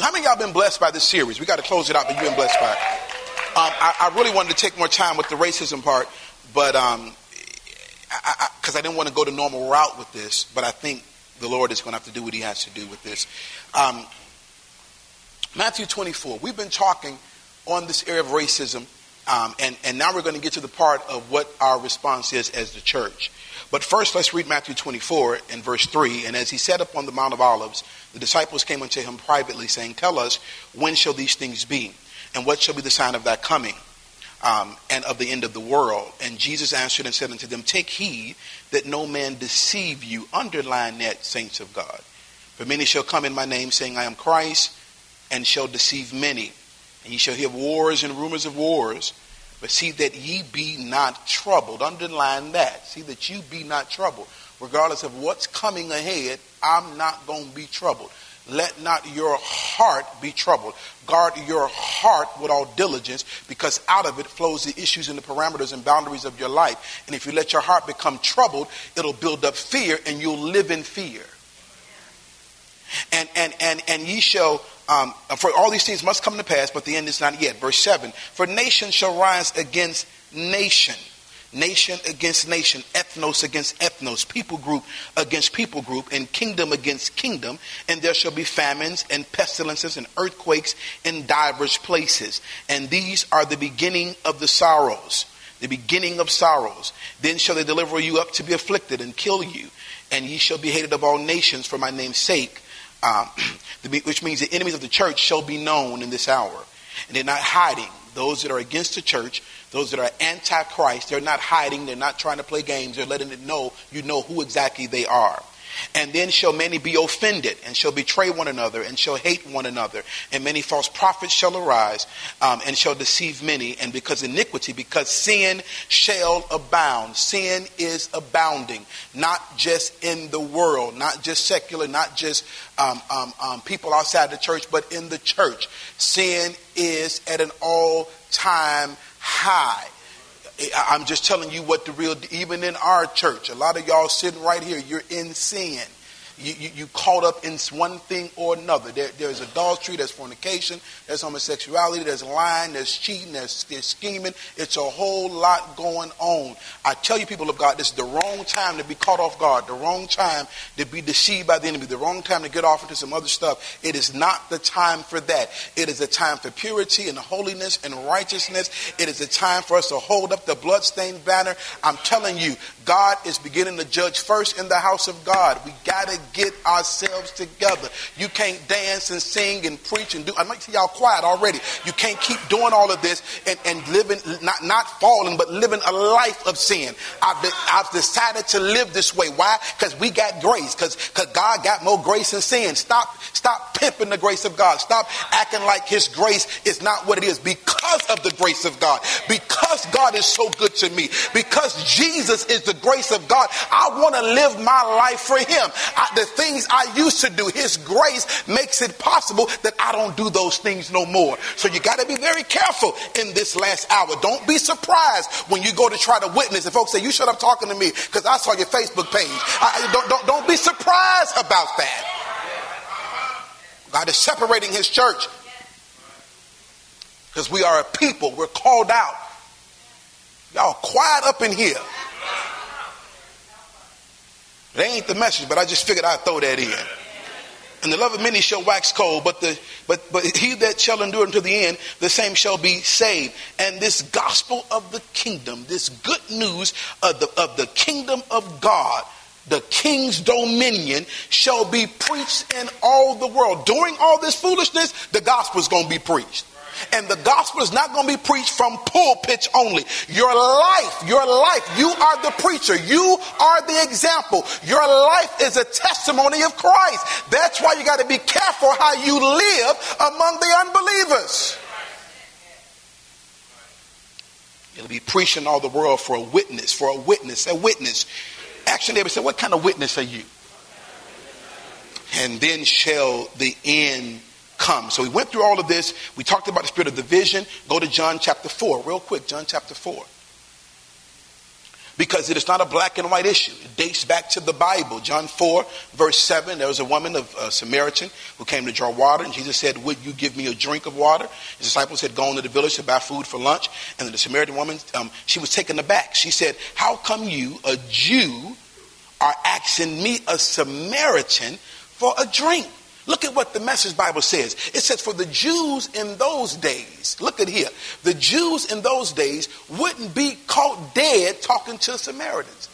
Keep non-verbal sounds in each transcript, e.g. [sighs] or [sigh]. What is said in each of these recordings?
How many y'all been blessed by this series? We got to close it out, but you've been blessed by it. Um, I, I, really wanted to take more time with the racism part, but um, because I, I, I, didn't want to go the normal route with this, but I think the Lord is going to have to do what He has to do with this. Um, Matthew 24. We've been talking on this area of racism, um, and, and now we're going to get to the part of what our response is as the church. But first, let's read Matthew 24 and verse 3. And as he sat up on the Mount of Olives, the disciples came unto him privately, saying, Tell us, when shall these things be? And what shall be the sign of thy coming? Um, and of the end of the world. And Jesus answered and said unto them, Take heed that no man deceive you. Underline that, saints of God. For many shall come in my name, saying, I am Christ, and shall deceive many. And ye shall hear wars and rumors of wars. But see that ye be not troubled. Underline that. See that you be not troubled. Regardless of what's coming ahead, I'm not going to be troubled. Let not your heart be troubled. Guard your heart with all diligence because out of it flows the issues and the parameters and boundaries of your life. And if you let your heart become troubled, it'll build up fear and you'll live in fear. And, and, and, and ye shall um, for all these things must come to pass, but the end is not yet. Verse 7 For nation shall rise against nation, nation against nation, ethnos against ethnos, people group against people group, and kingdom against kingdom, and there shall be famines and pestilences and earthquakes in divers places. And these are the beginning of the sorrows. The beginning of sorrows. Then shall they deliver you up to be afflicted and kill you, and ye shall be hated of all nations for my name's sake [clears throat] um, which means the enemies of the church shall be known in this hour. And they're not hiding. Those that are against the church, those that are anti-Christ, they're not hiding. They're not trying to play games. They're letting it know you know who exactly they are. And then shall many be offended, and shall betray one another, and shall hate one another. And many false prophets shall arise, um, and shall deceive many. And because iniquity, because sin shall abound. Sin is abounding, not just in the world, not just secular, not just um, um, um people outside the church, but in the church. Sin is at an all time high. I'm just telling you what the real, even in our church, a lot of y'all sitting right here, you're in sin you, you, you caught up in one thing or another. There, there's adultery, there's fornication, there's homosexuality, there's lying, there's cheating, there's, there's scheming. It's a whole lot going on. I tell you, people of God, this is the wrong time to be caught off guard, the wrong time to be deceived by the enemy, the wrong time to get off into some other stuff. It is not the time for that. It is a time for purity and holiness and righteousness. It is a time for us to hold up the bloodstained banner. I'm telling you, God is beginning to judge first in the house of God. We got to get ourselves together. You can't dance and sing and preach and do. I might see y'all quiet already. You can't keep doing all of this and, and living, not, not falling, but living a life of sin. I've, been, I've decided to live this way. Why? Because we got grace. Because God got more grace than sin. Stop, stop pimping the grace of God. Stop acting like His grace is not what it is. Because of the grace of God. Because God is so good to me. Because Jesus is the grace of God. I want to live my life for Him. I, the things I used to do, His grace makes it possible that I don't do those things no more. So you got to be very careful in this last hour. Don't be surprised when you go to try to witness and folks say, You shut up talking to me because I saw your Facebook page. I, don't, don't, don't be surprised about that. God is separating His church because we are a people, we're called out. Y'all quiet up in here. It ain't the message, but I just figured I'd throw that in. And the love of many shall wax cold, but the but but he that shall endure unto the end, the same shall be saved. And this gospel of the kingdom, this good news of the of the kingdom of God, the king's dominion shall be preached in all the world. During all this foolishness, the gospel is going to be preached. And the gospel is not going to be preached from pulpits only. Your life, your life, you are the preacher. You are the example. Your life is a testimony of Christ. That's why you got to be careful how you live among the unbelievers. You'll be preaching all the world for a witness, for a witness, a witness. Actually, they would say, What kind of witness are you? And then shall the end come. So we went through all of this. We talked about the spirit of division. Go to John chapter 4, real quick. John chapter 4. because it is not a black and white issue. It dates back to the Bible. John 4, verse 7, there was a woman of a Samaritan who came to draw water, and Jesus said, Would you give me a drink of water? His disciples had gone to the village to buy food for lunch, and the Samaritan woman, um, she was taken aback. She said, How come you, a Jew, are asking me, a Samaritan, for a drink? Look at what the message Bible says. It says, For the Jews in those days, look at here, the Jews in those days wouldn't be caught dead talking to Samaritans.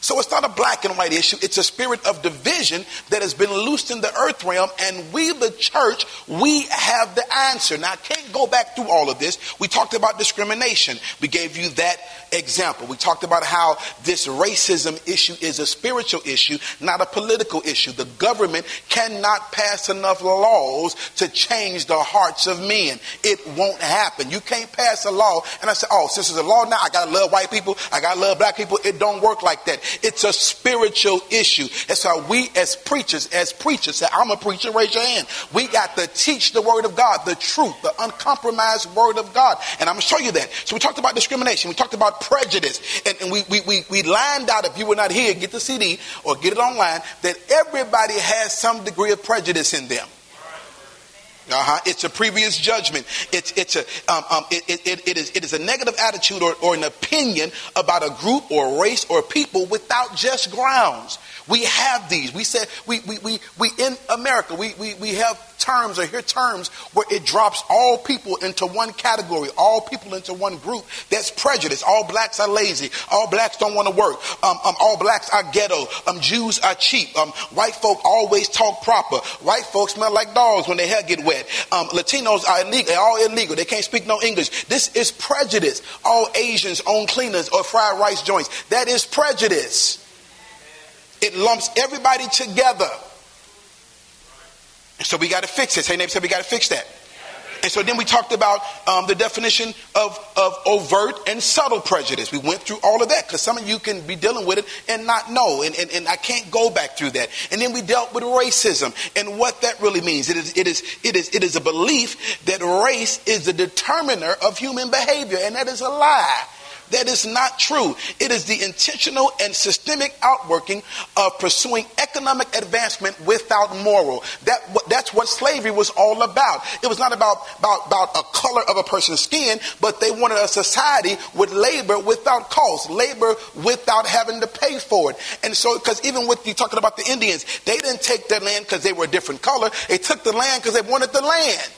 So it's not a black and white issue. It's a spirit of division that has been loosed in the earth realm. And we, the church, we have the answer. Now, I can't go back through all of this. We talked about discrimination. We gave you that example. We talked about how this racism issue is a spiritual issue, not a political issue. The government cannot pass enough laws to change the hearts of men. It won't happen. You can't pass a law and I said, oh, since there's a law now, I gotta love white people, I gotta love black people. It don't work like that. It's a spiritual issue. That's why we as preachers, as preachers, say, I'm a preacher, raise your hand. We got to teach the word of God, the truth, the uncompromised word of God. And I'm gonna show you that. So we talked about discrimination. We talked about prejudice. And, and we, we, we, we lined out, if you were not here, get the CD or get it online, that everybody has some degree of prejudice in them. Uh-huh. It's a previous judgment. It's, it's a, um, um, it, it, it, is, it is a negative attitude or, or an opinion about a group or race or people without just grounds. We have these. We said we, we, we, we in America, we, we, we have terms or hear terms where it drops all people into one category, all people into one group. That's prejudice. All blacks are lazy. All blacks don't want to work. Um, um, all blacks are ghetto. Um, Jews are cheap. Um, white folk always talk proper. White folks smell like dogs when their hair get wet. Um, Latinos are illegal. They're all illegal. They can't speak no English. This is prejudice. All Asians own cleaners or fried rice joints. That is prejudice. It lumps everybody together. So we got to fix it. Say, neighbor said we got to fix that. And so then we talked about um, the definition of, of overt and subtle prejudice. We went through all of that because some of you can be dealing with it and not know. And, and, and, I can't go back through that. And then we dealt with racism and what that really means. It is, it is, it is, it is a belief that race is the determiner of human behavior, and that is a lie. That is not true. It is the intentional and systemic outworking of pursuing economic advancement without moral. That, that's what slavery was all about. It was not about, about, about a color of a person's skin, but they wanted a society with labor without cost, labor without having to pay for it. And so, because even with you talking about the Indians, they didn't take their land because they were a different color. They took the land because they wanted the land.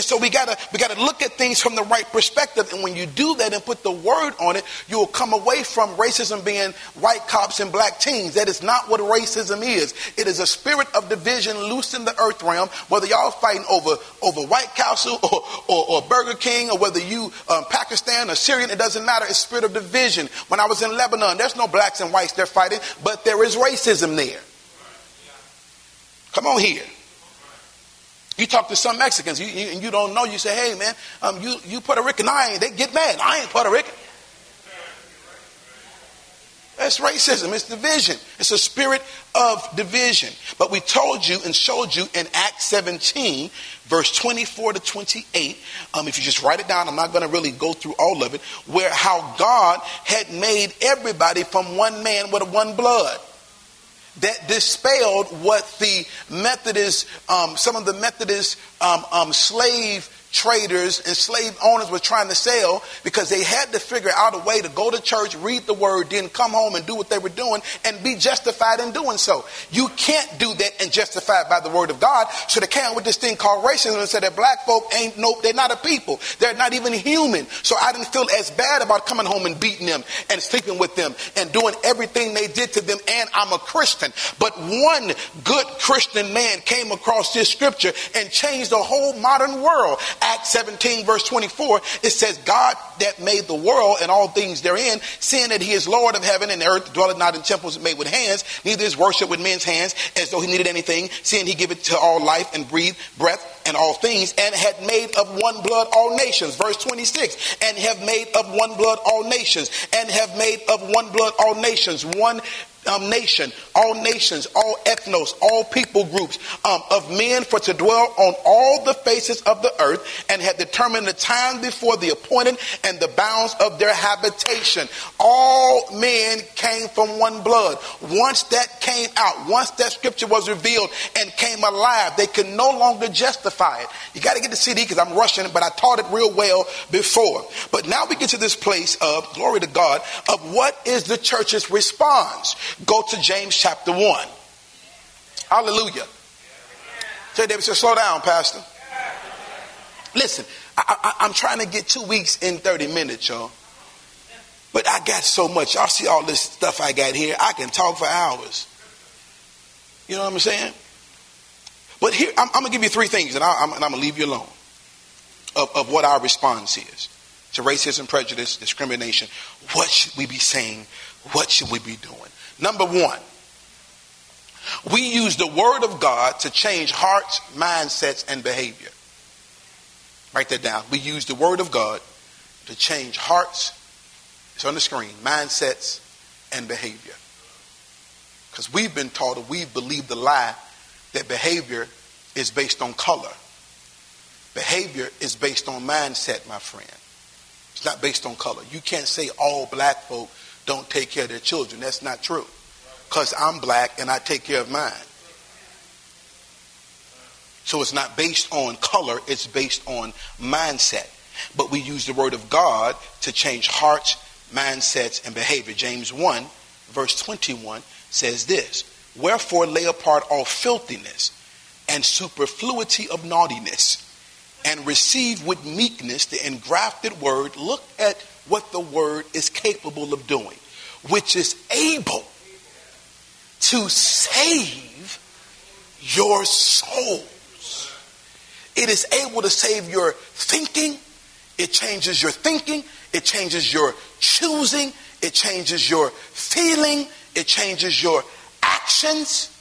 And so we gotta we gotta look at things from the right perspective. And when you do that and put the word on it, you will come away from racism being white cops and black teens. That is not what racism is. It is a spirit of division loose in the earth realm. Whether y'all fighting over over White Castle or, or, or Burger King or whether you um, Pakistan or Syrian, it doesn't matter. It's spirit of division. When I was in Lebanon, there's no blacks and whites they're fighting, but there is racism there. Come on here. You talk to some Mexicans you, you, and you don't know, you say, hey man, um, you, you Puerto Rican, I ain't, they get mad. I ain't Puerto Rican. That's racism. It's division. It's a spirit of division. But we told you and showed you in Acts 17, verse 24 to 28, um, if you just write it down, I'm not going to really go through all of it, where how God had made everybody from one man with one blood that dispelled what the Methodist, um, some of the Methodist um, um, slave traders and slave owners were trying to sell because they had to figure out a way to go to church, read the word, then come home and do what they were doing and be justified in doing so. You can't do that and justify it by the word of God. So they came with this thing called racism and said that black folk ain't nope, they're not a people. They're not even human. So I didn't feel as bad about coming home and beating them and sleeping with them and doing everything they did to them. And I'm a Christian. But one good Christian man came across this scripture and changed the whole modern world. Acts 17, verse 24, it says, God that made the world and all things therein, seeing that he is Lord of heaven and earth, dwelleth not in temples made with hands, neither is worship with men's hands, as though he needed anything, seeing he giveth to all life and breathe breath and all things, and had made of one blood all nations. Verse 26, and have made of one blood all nations, and have made of one blood all nations. One um, nation, all nations, all ethnos, all people groups um, of men for to dwell on all the faces of the earth and had determined the time before the appointed and the bounds of their habitation. All men came from one blood. Once that came out, once that scripture was revealed and came alive, they could no longer justify it. You got to get the CD because I'm rushing it, but I taught it real well before. But now we get to this place of, glory to God, of what is the church's response. Go to James chapter 1. Hallelujah. Tell David, say, slow down, Pastor. Listen, I, am trying to get two weeks in 30 minutes, y'all. But I got so much. Y'all see all this stuff I got here. I can talk for hours. You know what I'm saying? But here, I'm, I'm going to give you three things, and, I, am going to leave you alone of, of what our response is to racism, prejudice, discrimination. What should we be saying? What should we be doing? Number one, we use the Word of God to change hearts, mindsets, and behavior. Write that down. We use the Word of God to change hearts, it's on the screen, mindsets, and behavior. Because we've been taught or we've believed the lie that behavior is based on color. Behavior is based on mindset, my friend. It's not based on color. You can't say all black folk don't take care of their children. That's not true. Because I'm black and I take care of mine. So it's not based on color, it's based on mindset. But we use the word of God to change hearts, mindsets, and behavior. James 1, verse 21 says this Wherefore lay apart all filthiness and superfluity of naughtiness, and receive with meekness the engrafted word. Look at what the word is capable of doing, which is able to save your souls. It is able to save your thinking. It changes your thinking. It changes your choosing. It changes your feeling. It changes your actions.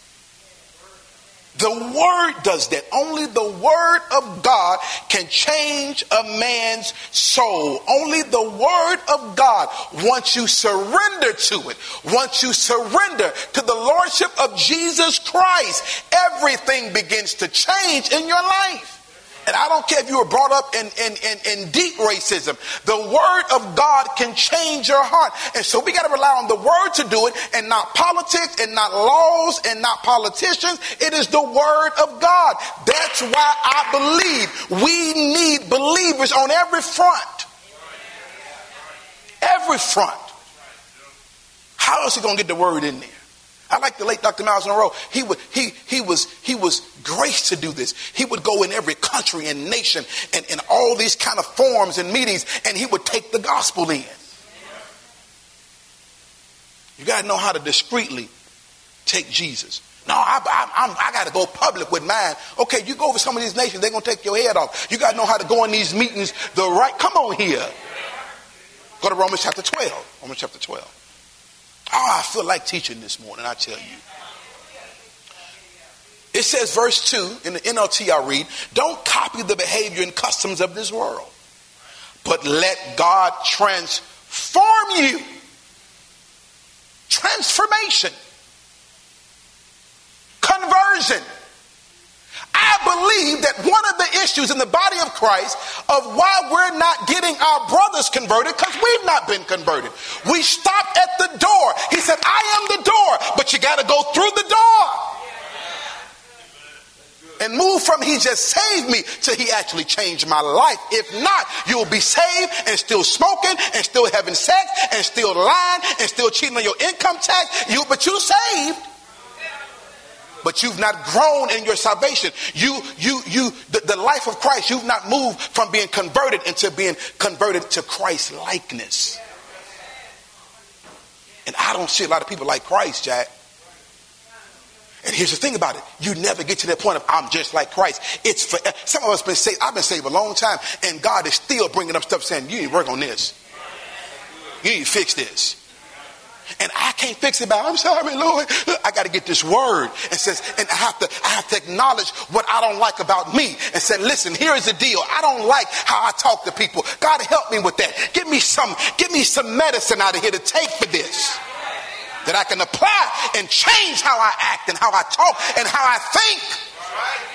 The Word does that. Only the Word of God can change a man's soul. Only the Word of God, once you surrender to it, once you surrender to the Lordship of Jesus Christ, everything begins to change in your life. And I don't care if you were brought up in, in, in, in, deep racism. The word of God can change your heart. And so we got to rely on the word to do it and not politics and not laws and not politicians. It is the word of God. That's why I believe we need believers on every front. Every front. How else are you going to get the word in there? I like the late Dr. Myles Munroe. He would he he was he was graced to do this. He would go in every country and nation and in all these kind of forums and meetings, and he would take the gospel in. You got to know how to discreetly take Jesus. No, I, I, I got to go public with mine. Okay, you go over some of these nations, they're going to take your head off. You got to know how to go in these meetings the right. Come on here. Go to Romans chapter 12. Romans chapter 12. Oh, I feel like teaching this morning, I tell you. It says, verse 2 in the NLT I read, don't copy the behavior and customs of this world, but let God transform you. Transformation, conversion I believe that one of the issues in the body of Christ of why we're not getting our brothers converted, because we've not been converted. We stopped at the door. He said, I am the door, but you got to go through the door. And move from he just saved me to he actually changed my life. If not, you'll be saved and still smoking and still having sex and still lying and still cheating on your income tax. You, but you saved but you've not grown in your salvation. You, you, you, the, the life of Christ, you've not moved from being converted into being converted to Christ likeness. And I don't see a lot of people like Christ, Jack. And here's the thing about it: you never get to that point of I'm just like Christ. It's for some of us been saved. I've been saved a long time, and God is still bringing up stuff saying you need to work on this. You need to fix this and I can't fix it. But I'm sorry, Lord. I got to get this word and says, and I have to, I have to acknowledge what I don't like about me and say, listen, here is the deal. I don't like how I talk to people. God help me with that. Give me some, give me some medicine out of here to take for this. that I can apply and change how I act and how I talk and how I think.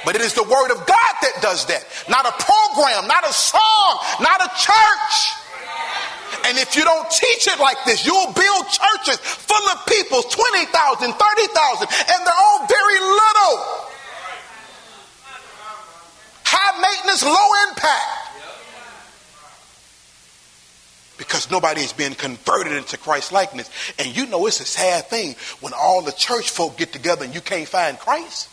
But it is the word of God that does that. Not a program, not a song, not a church. And if you don't teach it like this, you'll build churches full of people, 20,000, 30,000, and they're all very little. High maintenance, low impact. Because nobody is being converted into Christ likeness. And you know it's a sad thing when all the church folk get together and you can't find Christ.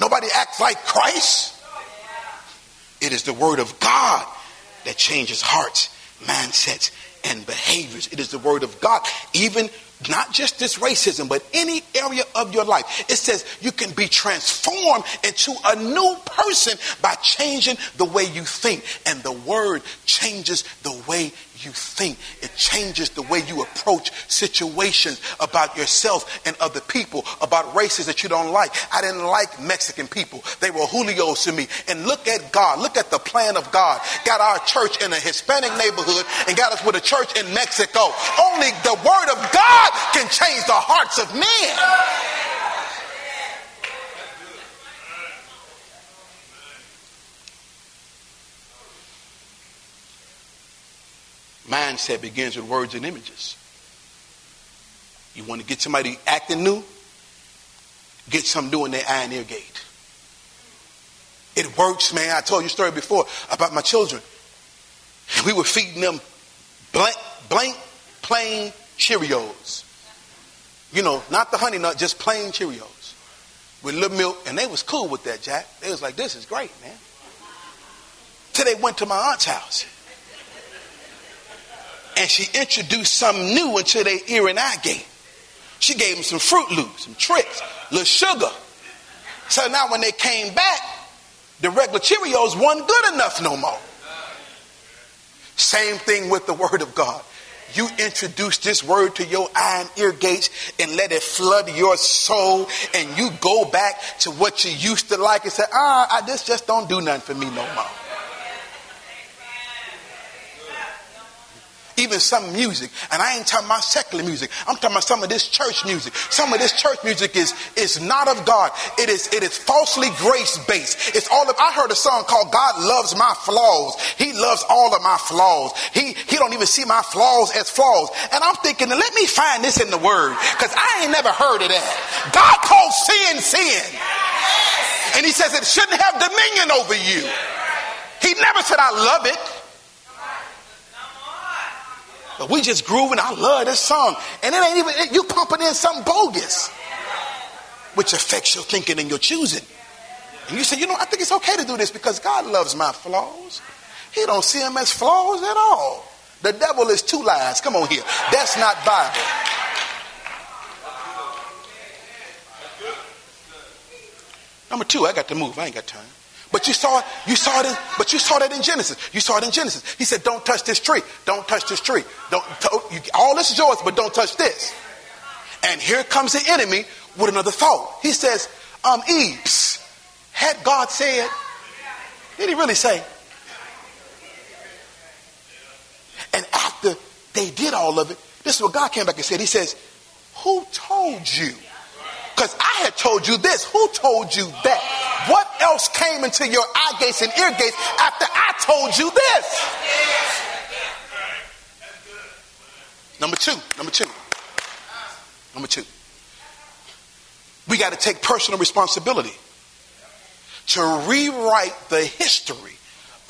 Nobody acts like Christ. It is the word of God that changes hearts, mindsets, and behaviors. It is the word of God. Even not just this racism, but any area of your life. It says you can be transformed into a new person by changing the way you think. And the word changes the way you think. It changes the way you approach situations about yourself and other people, about races that you don't like. I didn't like Mexican people. They were Julios to me. And look at God. Look at the plan of God. Got our church in a Hispanic neighborhood and got us with a church in Mexico. Only the word of God can change the hearts of men. Mindset begins with words and images. You want to get somebody acting new? Get some in their eye and ear gate. It works, man. I told you a story before about my children. We were feeding them blank, blank, plain Cheerios. You know, not the honey nut, just plain Cheerios with little milk. And they was cool with that, Jack. They was like, this is great, man. Till they went to my aunt's house and she introduced something new into their ear and eye gate. She gave them some Froot Loops, some Trix, little sugar. So now when they came back, the regular Cheerios wasn't good enough no more. Same thing with the Word of God. You introduce this word to your eye and ear gates and let it flood your soul, and you go back to what you used to like and say, ah, I, this just don't do nothing for me no more. Even some music. And I ain't talking about secular music. I'm talking about some of this church music. Some of this church music is is not of God. It is it is falsely grace based. It's all of I heard a song called God loves my flaws. He loves all of my flaws. He he don't even see my flaws as flaws. And I'm thinking, let me find this in the word. Because I ain't never heard of that. God calls sin sin. And he says it shouldn't have dominion over you. He never said I love it. But we just grooving. I love this song. And it ain't even, you pumping in something bogus, which affects your thinking and your choosing. And you say, you know, I think it's okay to do this because God loves my flaws. He don't see them as flaws at all. The devil is two lies. Come on here. That's not Bible. Number two, I got to move. I ain't got time. But you saw it, you saw it in, but you saw that in Genesis. You saw it in Genesis. He said, Don't touch this tree. Don't touch this tree. Don't you, all this is yours, but don't touch this. And here comes the enemy with another thought. He says, um, Eve, had God said, did he really say? And after they did all of it, this is what God came back and said. He says, Who told you? Because I had told you this. Who told you that? What else came into your eye gates and ear gates after I told you this? Number two, number two, number two. We got to take personal responsibility to rewrite the history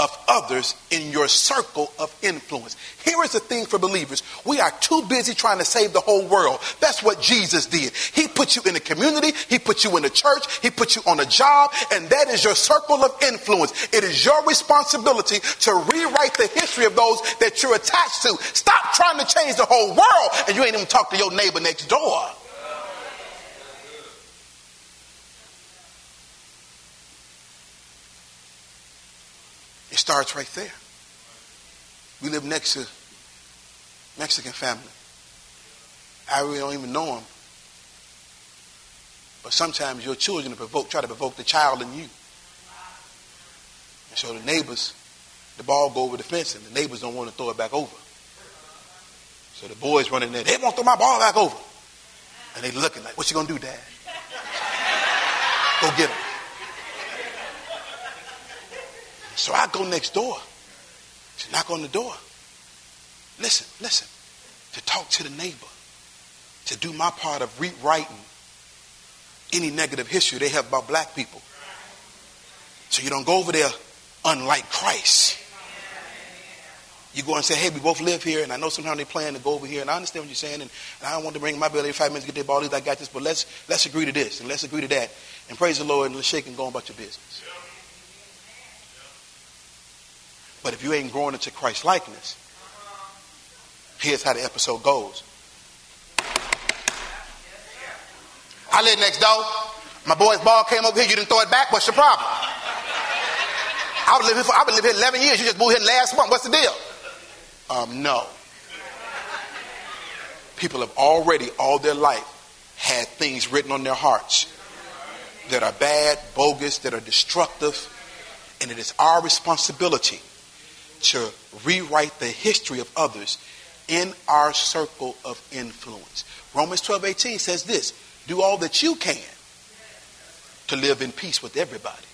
of others in your circle of influence. Here is the thing for believers. We are too busy trying to save the whole world. That's what Jesus did. He put you in a community, He put you in a church, He put you on a job, and that is your circle of influence. It is your responsibility to rewrite the history of those that you're attached to. Stop trying to change the whole world and you ain't even talk to your neighbor next door. Starts right there. We live next to Mexican family. I really don't even know them. But sometimes your children provoke, try to provoke the child in you. And so the neighbors, the ball go over the fence and the neighbors don't want to throw it back over. So the boys running there, they won't throw my ball back over. And they looking like, what you gonna do, Dad? [laughs] Go get him. So I go next door to knock on the door. Listen, listen. To talk to the neighbor. To do my part of rewriting any negative history they have about black people. So you don't go over there unlike Christ. You go and say, hey, we both live here, and I know sometimes they plan to go over here, and I understand what you're saying, and, and I don't want to bring my every five minutes to get their ball, I got this, but let's, let's agree to this, and let's agree to that, and praise the Lord, and let's shake and go on about your business. But if you ain't growing into Christ likeness, here's how the episode goes. I live next door. My boy's ball came over here. You didn't throw it back. What's your problem? I've been living here, for, I've been living here 11 years. You just moved here last month. What's the deal? Um, no. People have already, all their life, had things written on their hearts that are bad, bogus, that are destructive. And it is our responsibility to rewrite the history of others in our circle of influence. Romans 12 18 says this do all that you can to live in peace with everybody.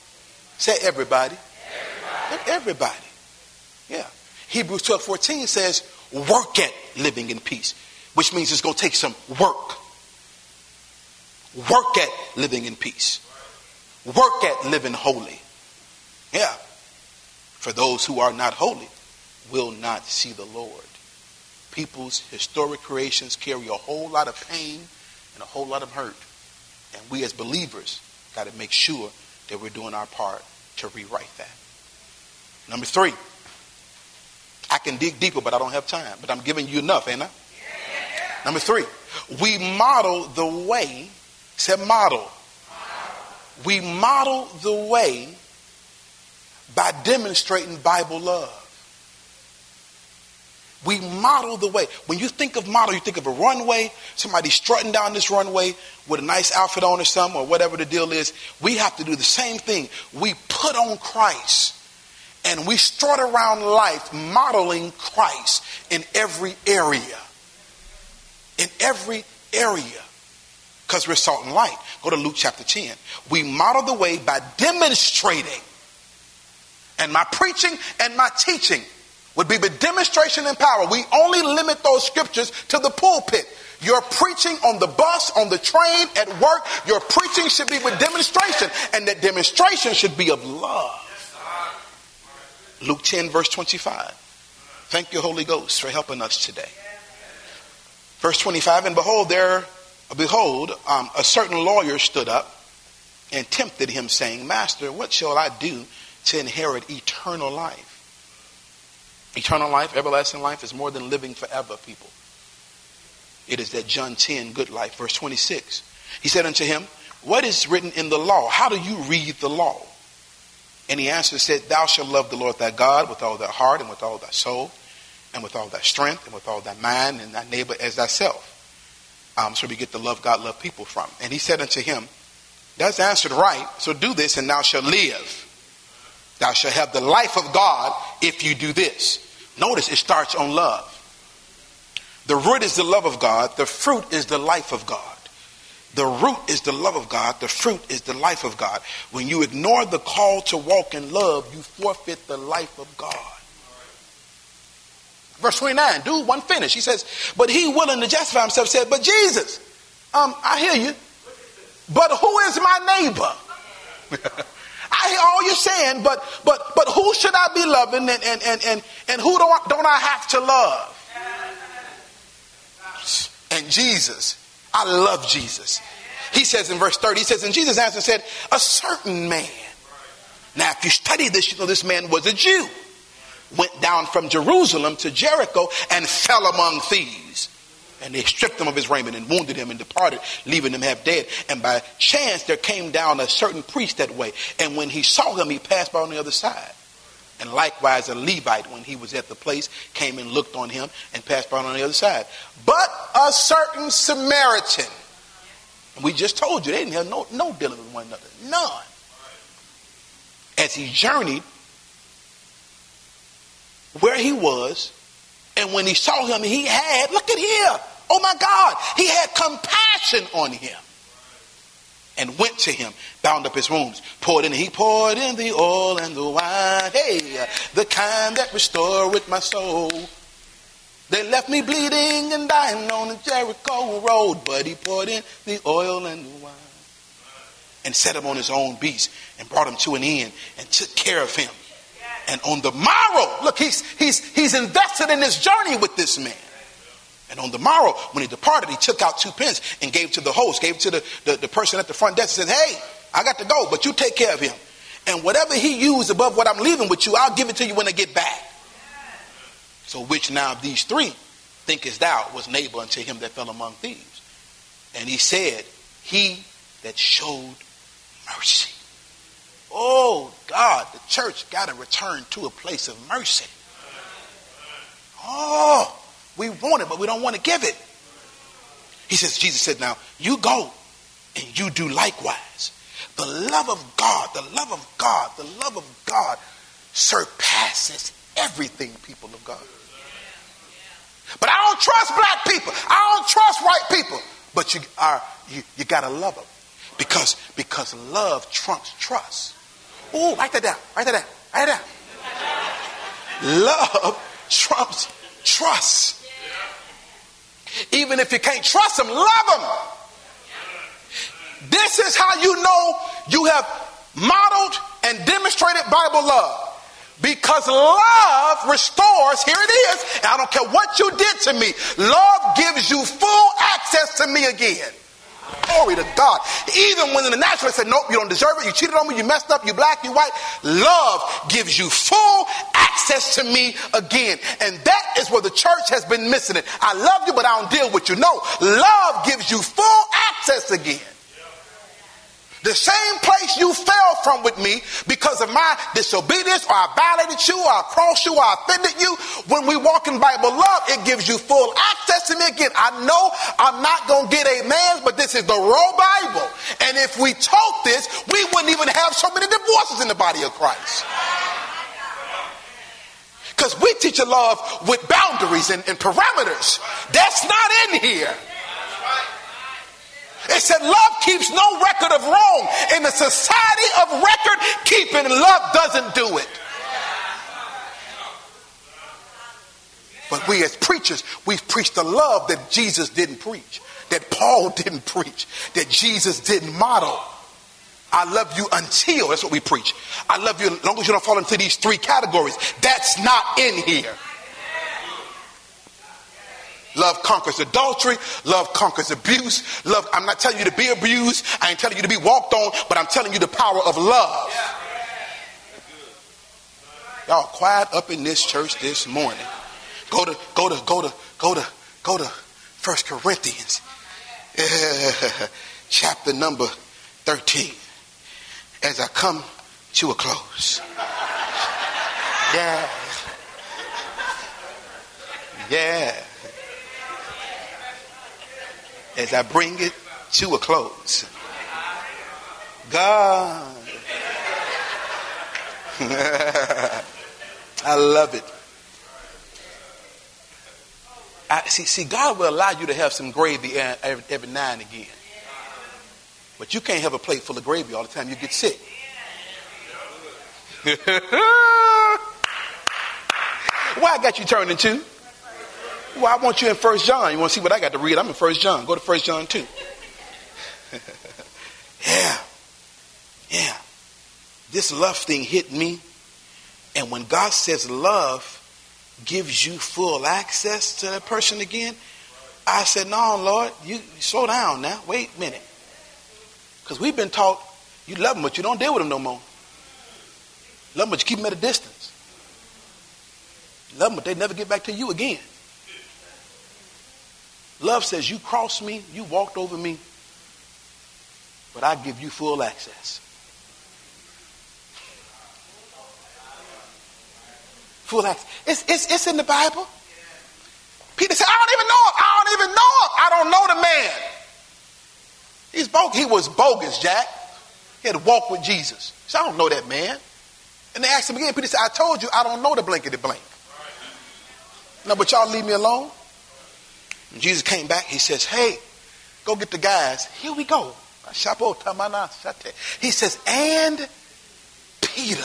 Say everybody. Everybody. everybody. Yeah. Hebrews 12 14 says, work at living in peace, which means it's going to take some work. Work at living in peace. Work at living holy. Yeah. For those who are not holy will not see the Lord. People's historic creations carry a whole lot of pain and a whole lot of hurt. And we as believers got to make sure that we're doing our part to rewrite that. Number three, I can dig deeper, but I don't have time. But I'm giving you enough, ain't I? Number three, we model the way, said model. We model the way by demonstrating Bible love. We model the way. When you think of model, you think of a runway, somebody strutting down this runway with a nice outfit on or something, or whatever the deal is. We have to do the same thing. We put on Christ and we strut around life modeling Christ in every area. In every area. Because we're salt and light. Go to Luke chapter 10. We model the way by demonstrating. And my preaching and my teaching would be the demonstration and power. We only limit those scriptures to the pulpit. Your preaching on the bus, on the train, at work, your preaching should be with demonstration. And that demonstration should be of love. Luke 10, verse 25. Thank you, Holy Ghost, for helping us today. Verse 25, and behold, there, behold, um, a certain lawyer stood up and tempted him, saying, Master, what shall I do to inherit eternal life? Eternal life, everlasting life is more than living forever, people. It is that John 10, good life, verse 26. He said unto him, What is written in the law? How do you read the law? And he answered, said, Thou shalt love the Lord thy God with all thy heart and with all thy soul and with all thy strength and with all thy mind and thy neighbor as thyself. Um, so we get to love God, love people from. And he said unto him, That's answered right. So do this and thou shalt live. Thou shalt have the life of God if you do this. Notice it starts on love. The root is the love of God, the fruit is the life of God. The root is the love of God, the fruit is the life of God. When you ignore the call to walk in love, you forfeit the life of God. Verse 29, do one finish. He says, But he willing to justify himself said, But Jesus, um, I hear you, but who is my neighbor? [laughs] I hear all you're saying, but but but who should I be loving and and and and, and who do I, don't I have to love? And Jesus, I love Jesus. He says in verse 30, he says, and Jesus answered and said, a certain man. Now, if you study this, you know this man was a Jew. Went down from Jerusalem to Jericho and fell among thieves and they stripped him of his raiment and wounded him and departed, leaving him half dead. And by chance there came down a certain priest that way. And when he saw him, he passed by on the other side. And likewise a Levite, when he was at the place, came and looked on him and passed by on the other side. But a certain Samaritan, and we just told you, they didn't have no, no dealing with one another. None. As he journeyed where he was, And when he saw him, he had, look at here, oh my God, he had compassion on him and went to him, bound up his wounds, poured in, he poured in the oil and the wine, hey, the kind that restoreth my soul. They left me bleeding and dying on the Jericho road, but he poured in the oil and the wine and set him on his own beast and brought him to an inn and took care of him. And on the morrow, look, he's, he's, he's invested in this journey with this man. And on the morrow, when he departed, he took out two pence and gave to the host, gave to the, the, the person at the front desk and said, Hey, I got to go, but you take care of him. And whatever he used above what I'm leaving with you, I'll give it to you when I get back. So which now of these three thinkest thou was neighbor unto him that fell among thieves? And he said, He that showed mercy. Oh God, the church got to return to a place of mercy. Oh, we want it, but we don't want to give it. He says, Jesus said, Now you go and you do likewise. The love of God, the love of God, the love of God surpasses everything, people of God. But I don't trust black people. I don't trust white people. But you are you, you gotta love them. Because because love trumps trust. Oh, write that down. Write that down. Write that down. Love trumps trust. Even if you can't trust them, love them. This is how you know you have modeled and demonstrated Bible love. Because love restores, here it is, I don't care what you did to me, love gives you full access to me again. Glory to God. Even when the natural said, nope, you don't deserve it, you cheated on me, you messed up, you black, you white, love gives you full access to me again. And that is where the church has been missing it. I love you, but I don't deal with you. No, love gives you full access again. The same place you fell from with me because of my disobedience, or I violated you, or I crossed you, or I offended you. When we walk in Bible love, it gives you full access to me again. I know I'm not going to get a man, but this is the raw Bible. And if we taught this, we wouldn't even have so many divorces in the body of Christ. Because we teach a love with boundaries and, and parameters. That's not in here. It said love keeps no record of wrong. In the society of record keeping, love doesn't do it. But we as preachers, we've preached the love that Jesus didn't preach, that Paul [laughs] didn't preach, that Jesus didn't model. I love you until, that's what we preach. I love you as long as you don't fall into these three categories. That's not in here. Love conquers adultery. Love conquers abuse. Love, I'm not telling you to be abused. I ain't telling you to be walked on, but I'm telling you the power of love. Y'all quiet up in this church this morning. Go to, go to, go to, go to, go to First Corinthians, [laughs] chapter number 13. As I come to a close. [laughs] Yeah. Yeah as I bring it to a close. God. [laughs] I love it. I, see, see, God will allow you to have some gravy every, every now and again. But you can't have a plate full of gravy all the time. You get sick. [laughs] Why I got you turning to? Well, I want you in First John. You want to see what I got to read? I'm in First John. Go to First John 2. [laughs] yeah. Yeah. This love thing hit me. And when God says love gives you full access to that person again, I said, No, Lord, you slow down now. Wait a minute. Because we've been taught you love them, but you don't deal with them no more. Love them, but you keep them at a distance. Love them, but they never get back to you again. Love says, You crossed me, you walked over me, but I give you full access. Full access. It's, it's, it's in the Bible. Peter said, I don't even know him. I don't even know him. I don't know the man. He's bogus. He was bogus, Jack. He had to walk with Jesus. He said, I don't know that man. And they asked him again. Peter said, I told you I don't know the blankety blank. No, but y'all leave me alone. When Jesus came back, he says, Hey, go get the guys. Here we go. He says, and Peter.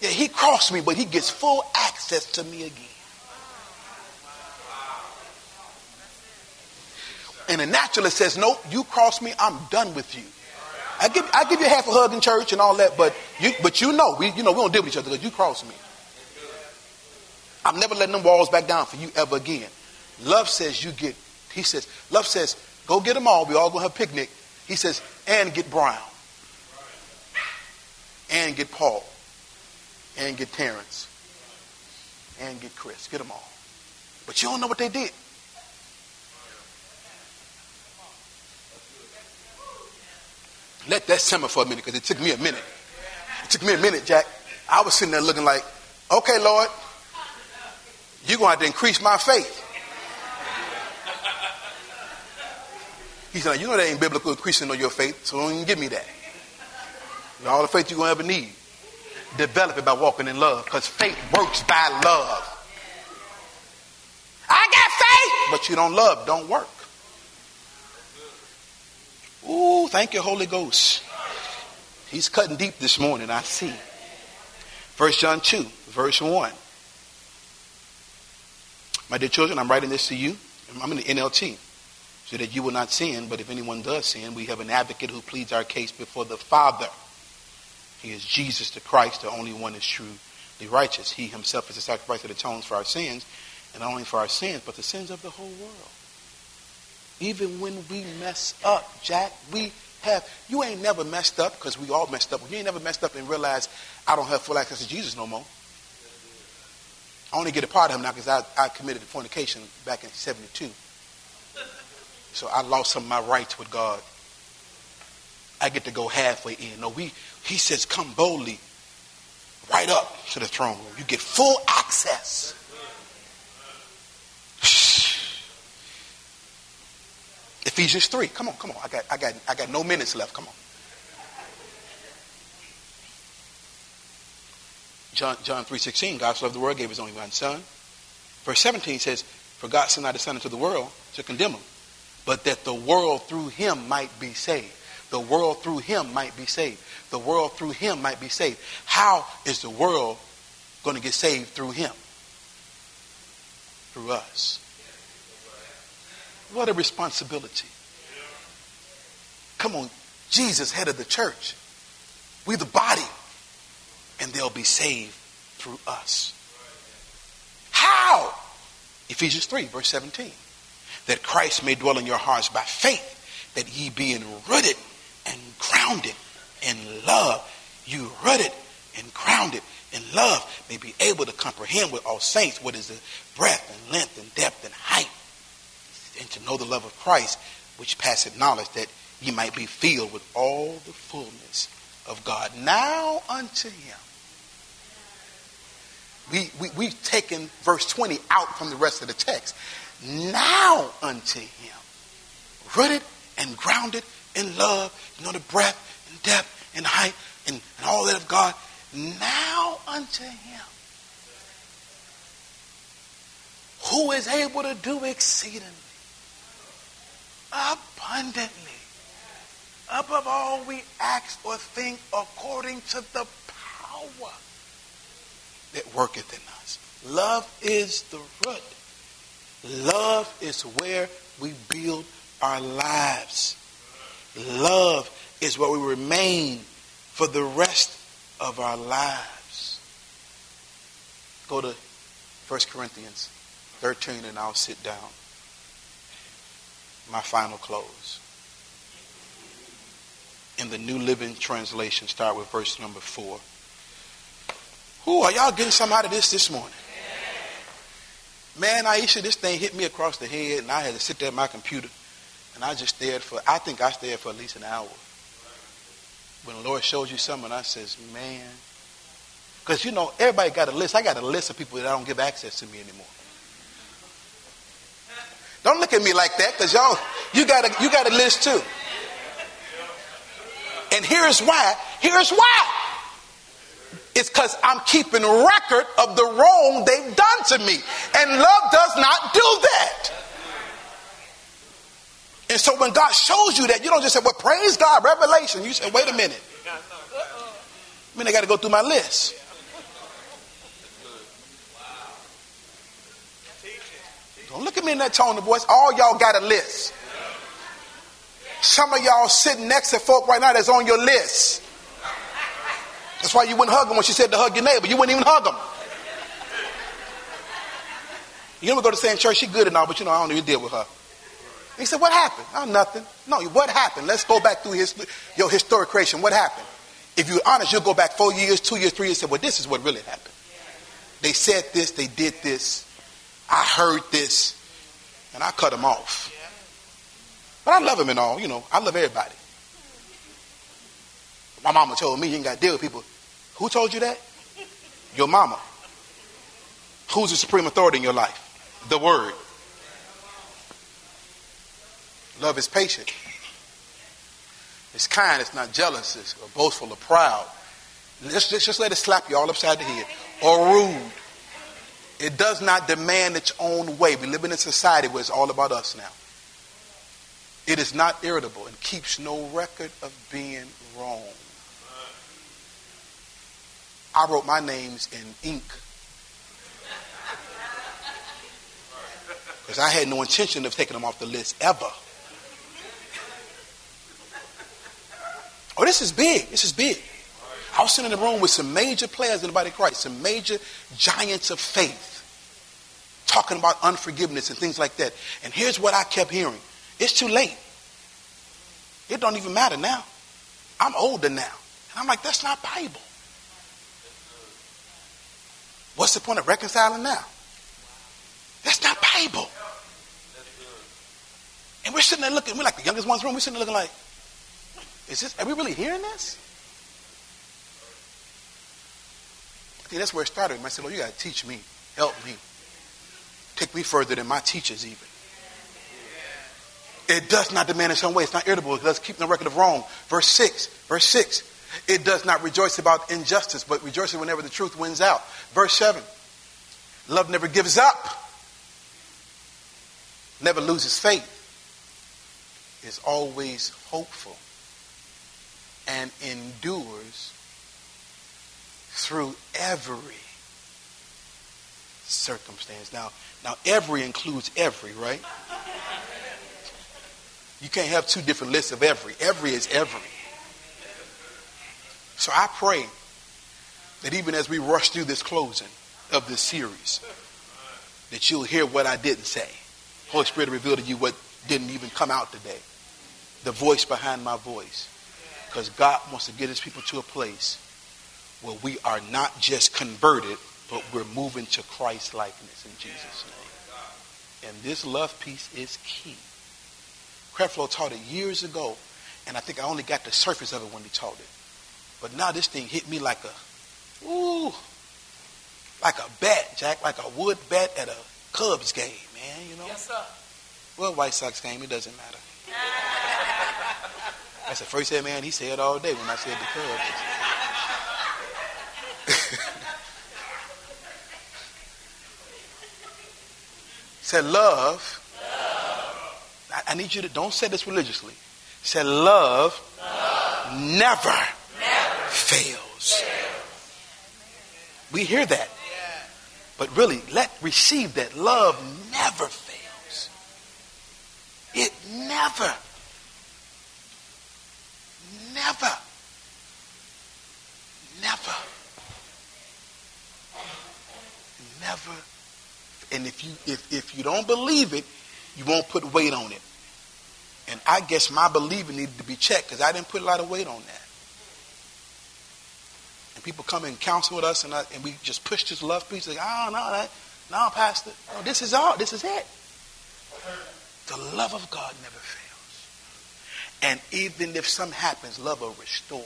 Yeah, he crossed me, but he gets full access to me again. And the naturalist says, Nope, you cross me, I'm done with you. I give I give you half a hug in church and all that, but you but you know we you know we don't deal with each other because you cross me. I'm never letting them walls back down for you ever again. Love says you get. He says love says go get them all. We all gonna have a picnic. He says and get Brown, and get Paul, and get Terrence, and get Chris. Get them all. But you don't know what they did. Let that simmer for a minute because it took me a minute. It took me a minute, Jack. I was sitting there looking like, okay, Lord, you're going to have to increase my faith. He said, you know that ain't biblical increasing of your faith, so don't even give me that. All the faith you're going to ever need. Develop it by walking in love because faith works by love. I got faith, but you don't love, don't work. Ooh, thank you, Holy Ghost. He's cutting deep this morning, I see. First John 2, verse 1. My dear children, I'm writing this to you. I'm in the NLT. So that you will not sin, but if anyone does sin, we have an advocate who pleads our case before the Father. He is Jesus the Christ, the only one that's truly righteous. He himself is the sacrifice that atones for our sins, and not only for our sins, but the sins of the whole world. Even when we mess up, Jack, we have, you ain't never messed up because we all messed up. You ain't never messed up and realized I don't have full access to Jesus no more. I only get a part of him now because I, I committed fornication back in 72. So I lost some of my rights with God. I get to go halfway in. No, we, he says, come boldly right up to the throne room. You get full access. [sighs] Ephesians 3. Come on, come on. I got, I got, I got no minutes left. Come on. John, John 3.16, God so loved the world, gave his only one son. Verse 17 says, For God sent not his son into the world to condemn him, but that the world through him might be saved. The world through him might be saved. The world through him might be saved. How is the world going to get saved through him? Through us. What a responsibility. Come on, Jesus, head of the church. We the body. And they'll be saved through us. How? Ephesians 3, verse 17. That Christ may dwell in your hearts by faith, that ye being rooted and grounded in love, you rooted and grounded in love, may be able to comprehend with all saints what is the breadth and length and depth and height and to know the love of Christ, which passeth knowledge, that ye might be filled with all the fullness of God. Now unto him. We, we, we've taken verse 20 out from the rest of the text. Now unto him, rooted and grounded in love, you know, the breadth and depth and height and, and all that of God. Now unto him who is able to do exceedingly abundantly above all we ask or think according to the power that worketh in us. Love is the root. Love is where we build our lives. Love is where we remain for the rest of our lives. Go to 1 Corinthians 13 and I'll sit down my final close. In the New Living Translation, start with verse number four. Who are y'all getting some out of this this morning? Man, Aisha, this thing hit me across the head, and I had to sit there at my computer, and I just stared for, I think I stared for at least an hour. When the Lord shows you something, I says, man, because you know, everybody got a list. I got a list of people that I don't give access to me anymore. Don't look at me like that because y'all, you got a, you got a list too. And here's why. Here's why. It's because I'm keeping record of the wrong they've done to me. And love does not do that. And so when God shows you that, you don't just say, well, praise God, revelation. You say, wait a minute. I mean, I got to go through my list. Don't look at me in that tone of voice. All y'all got a list. Some of y'all sitting next to folk right now that's on your list. That's why you wouldn't hug them when she said to hug your neighbor. You wouldn't even hug them. You never go to the same church, she good and all, but you know, I don't even deal with her. He said, What happened? Oh, nothing. No, what happened? Let's go back through his, your historic creation. What happened? If you're honest, you'll go back four years, two years, three years, and say, Well, this is what really happened. They said this, they did this, I heard this, and I cut them off. But I love him and all, you know, I love everybody. My mama told me you ain't got to deal with people. Who told you that? Your mama. Who's the supreme authority in your life? The Word. Love is patient. It's kind. It's not jealous. It's boastful or proud. Just, just, just let it slap you all upside the head. Or rude. It does not demand its own way. We live in a society where it's all about us now. It is not irritable and keeps no record of being wrong. I wrote my names in ink because I had no intention of taking them off the list ever. Oh, this is big. This is big. I was sitting in a room with some major players in the body of Christ, some major giants of faith, talking about unforgiveness and things like that. And here's what I kept hearing it's too late. It don't even matter now. I'm older now. And I'm like, that's not Bible. What's the point of reconciling now? That's not Bible. And we're sitting there looking, we're like the youngest ones in the room, we're sitting there looking like, is this, are we really hearing this? I think that's where it started. I said, Lord, you got to teach me, help me, take me further than my teachers even. It does not demand in some way. It's not irritable. It does keep no record of wrong. Verse 6. Verse 6. It does not rejoice about injustice, but rejoices whenever the truth wins out. Verse 7. Love never gives up, never loses faith, is always hopeful, and endures through every circumstance. Now, now every includes every, right? You can't have two different lists of every. Every is every. So I pray that even as we rush through this closing of this series, that you'll hear what I didn't say. Holy Spirit reveal to you what didn't even come out today. The voice behind my voice. Because God wants to get his people to a place where we are not just converted, but we're moving to Christ likeness in Jesus' name. And this love piece is key. Creflo taught it years ago, and I think I only got the surface of it when he taught it. But now this thing hit me like a, ooh, like a bat, Jack, like a wood bat at a Cubs game, man, you know? Yes, sir. Well, White Sox game, it doesn't matter. [laughs] That's the first said, man, he said all day when I said the Cubs. [laughs] said love I, I need you to don't say this religiously. Said love, love. Never, fails. We hear that. But really, let receive that. Love never fails. It never, never, never, never. And if you if, if you don't believe it, you won't put weight on it. And I guess my believing needed to be checked because I didn't put a lot of weight on that. People come and counsel with us, and, I, and we just push this love piece. Like, oh, no, that, no, Pastor. No, this is all. This is it. The love of God never fails. And even if something happens, love will restore.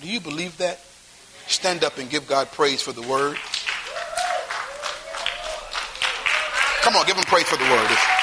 Do you believe that? Stand up and give God praise for the word. Come on, give him praise for the word.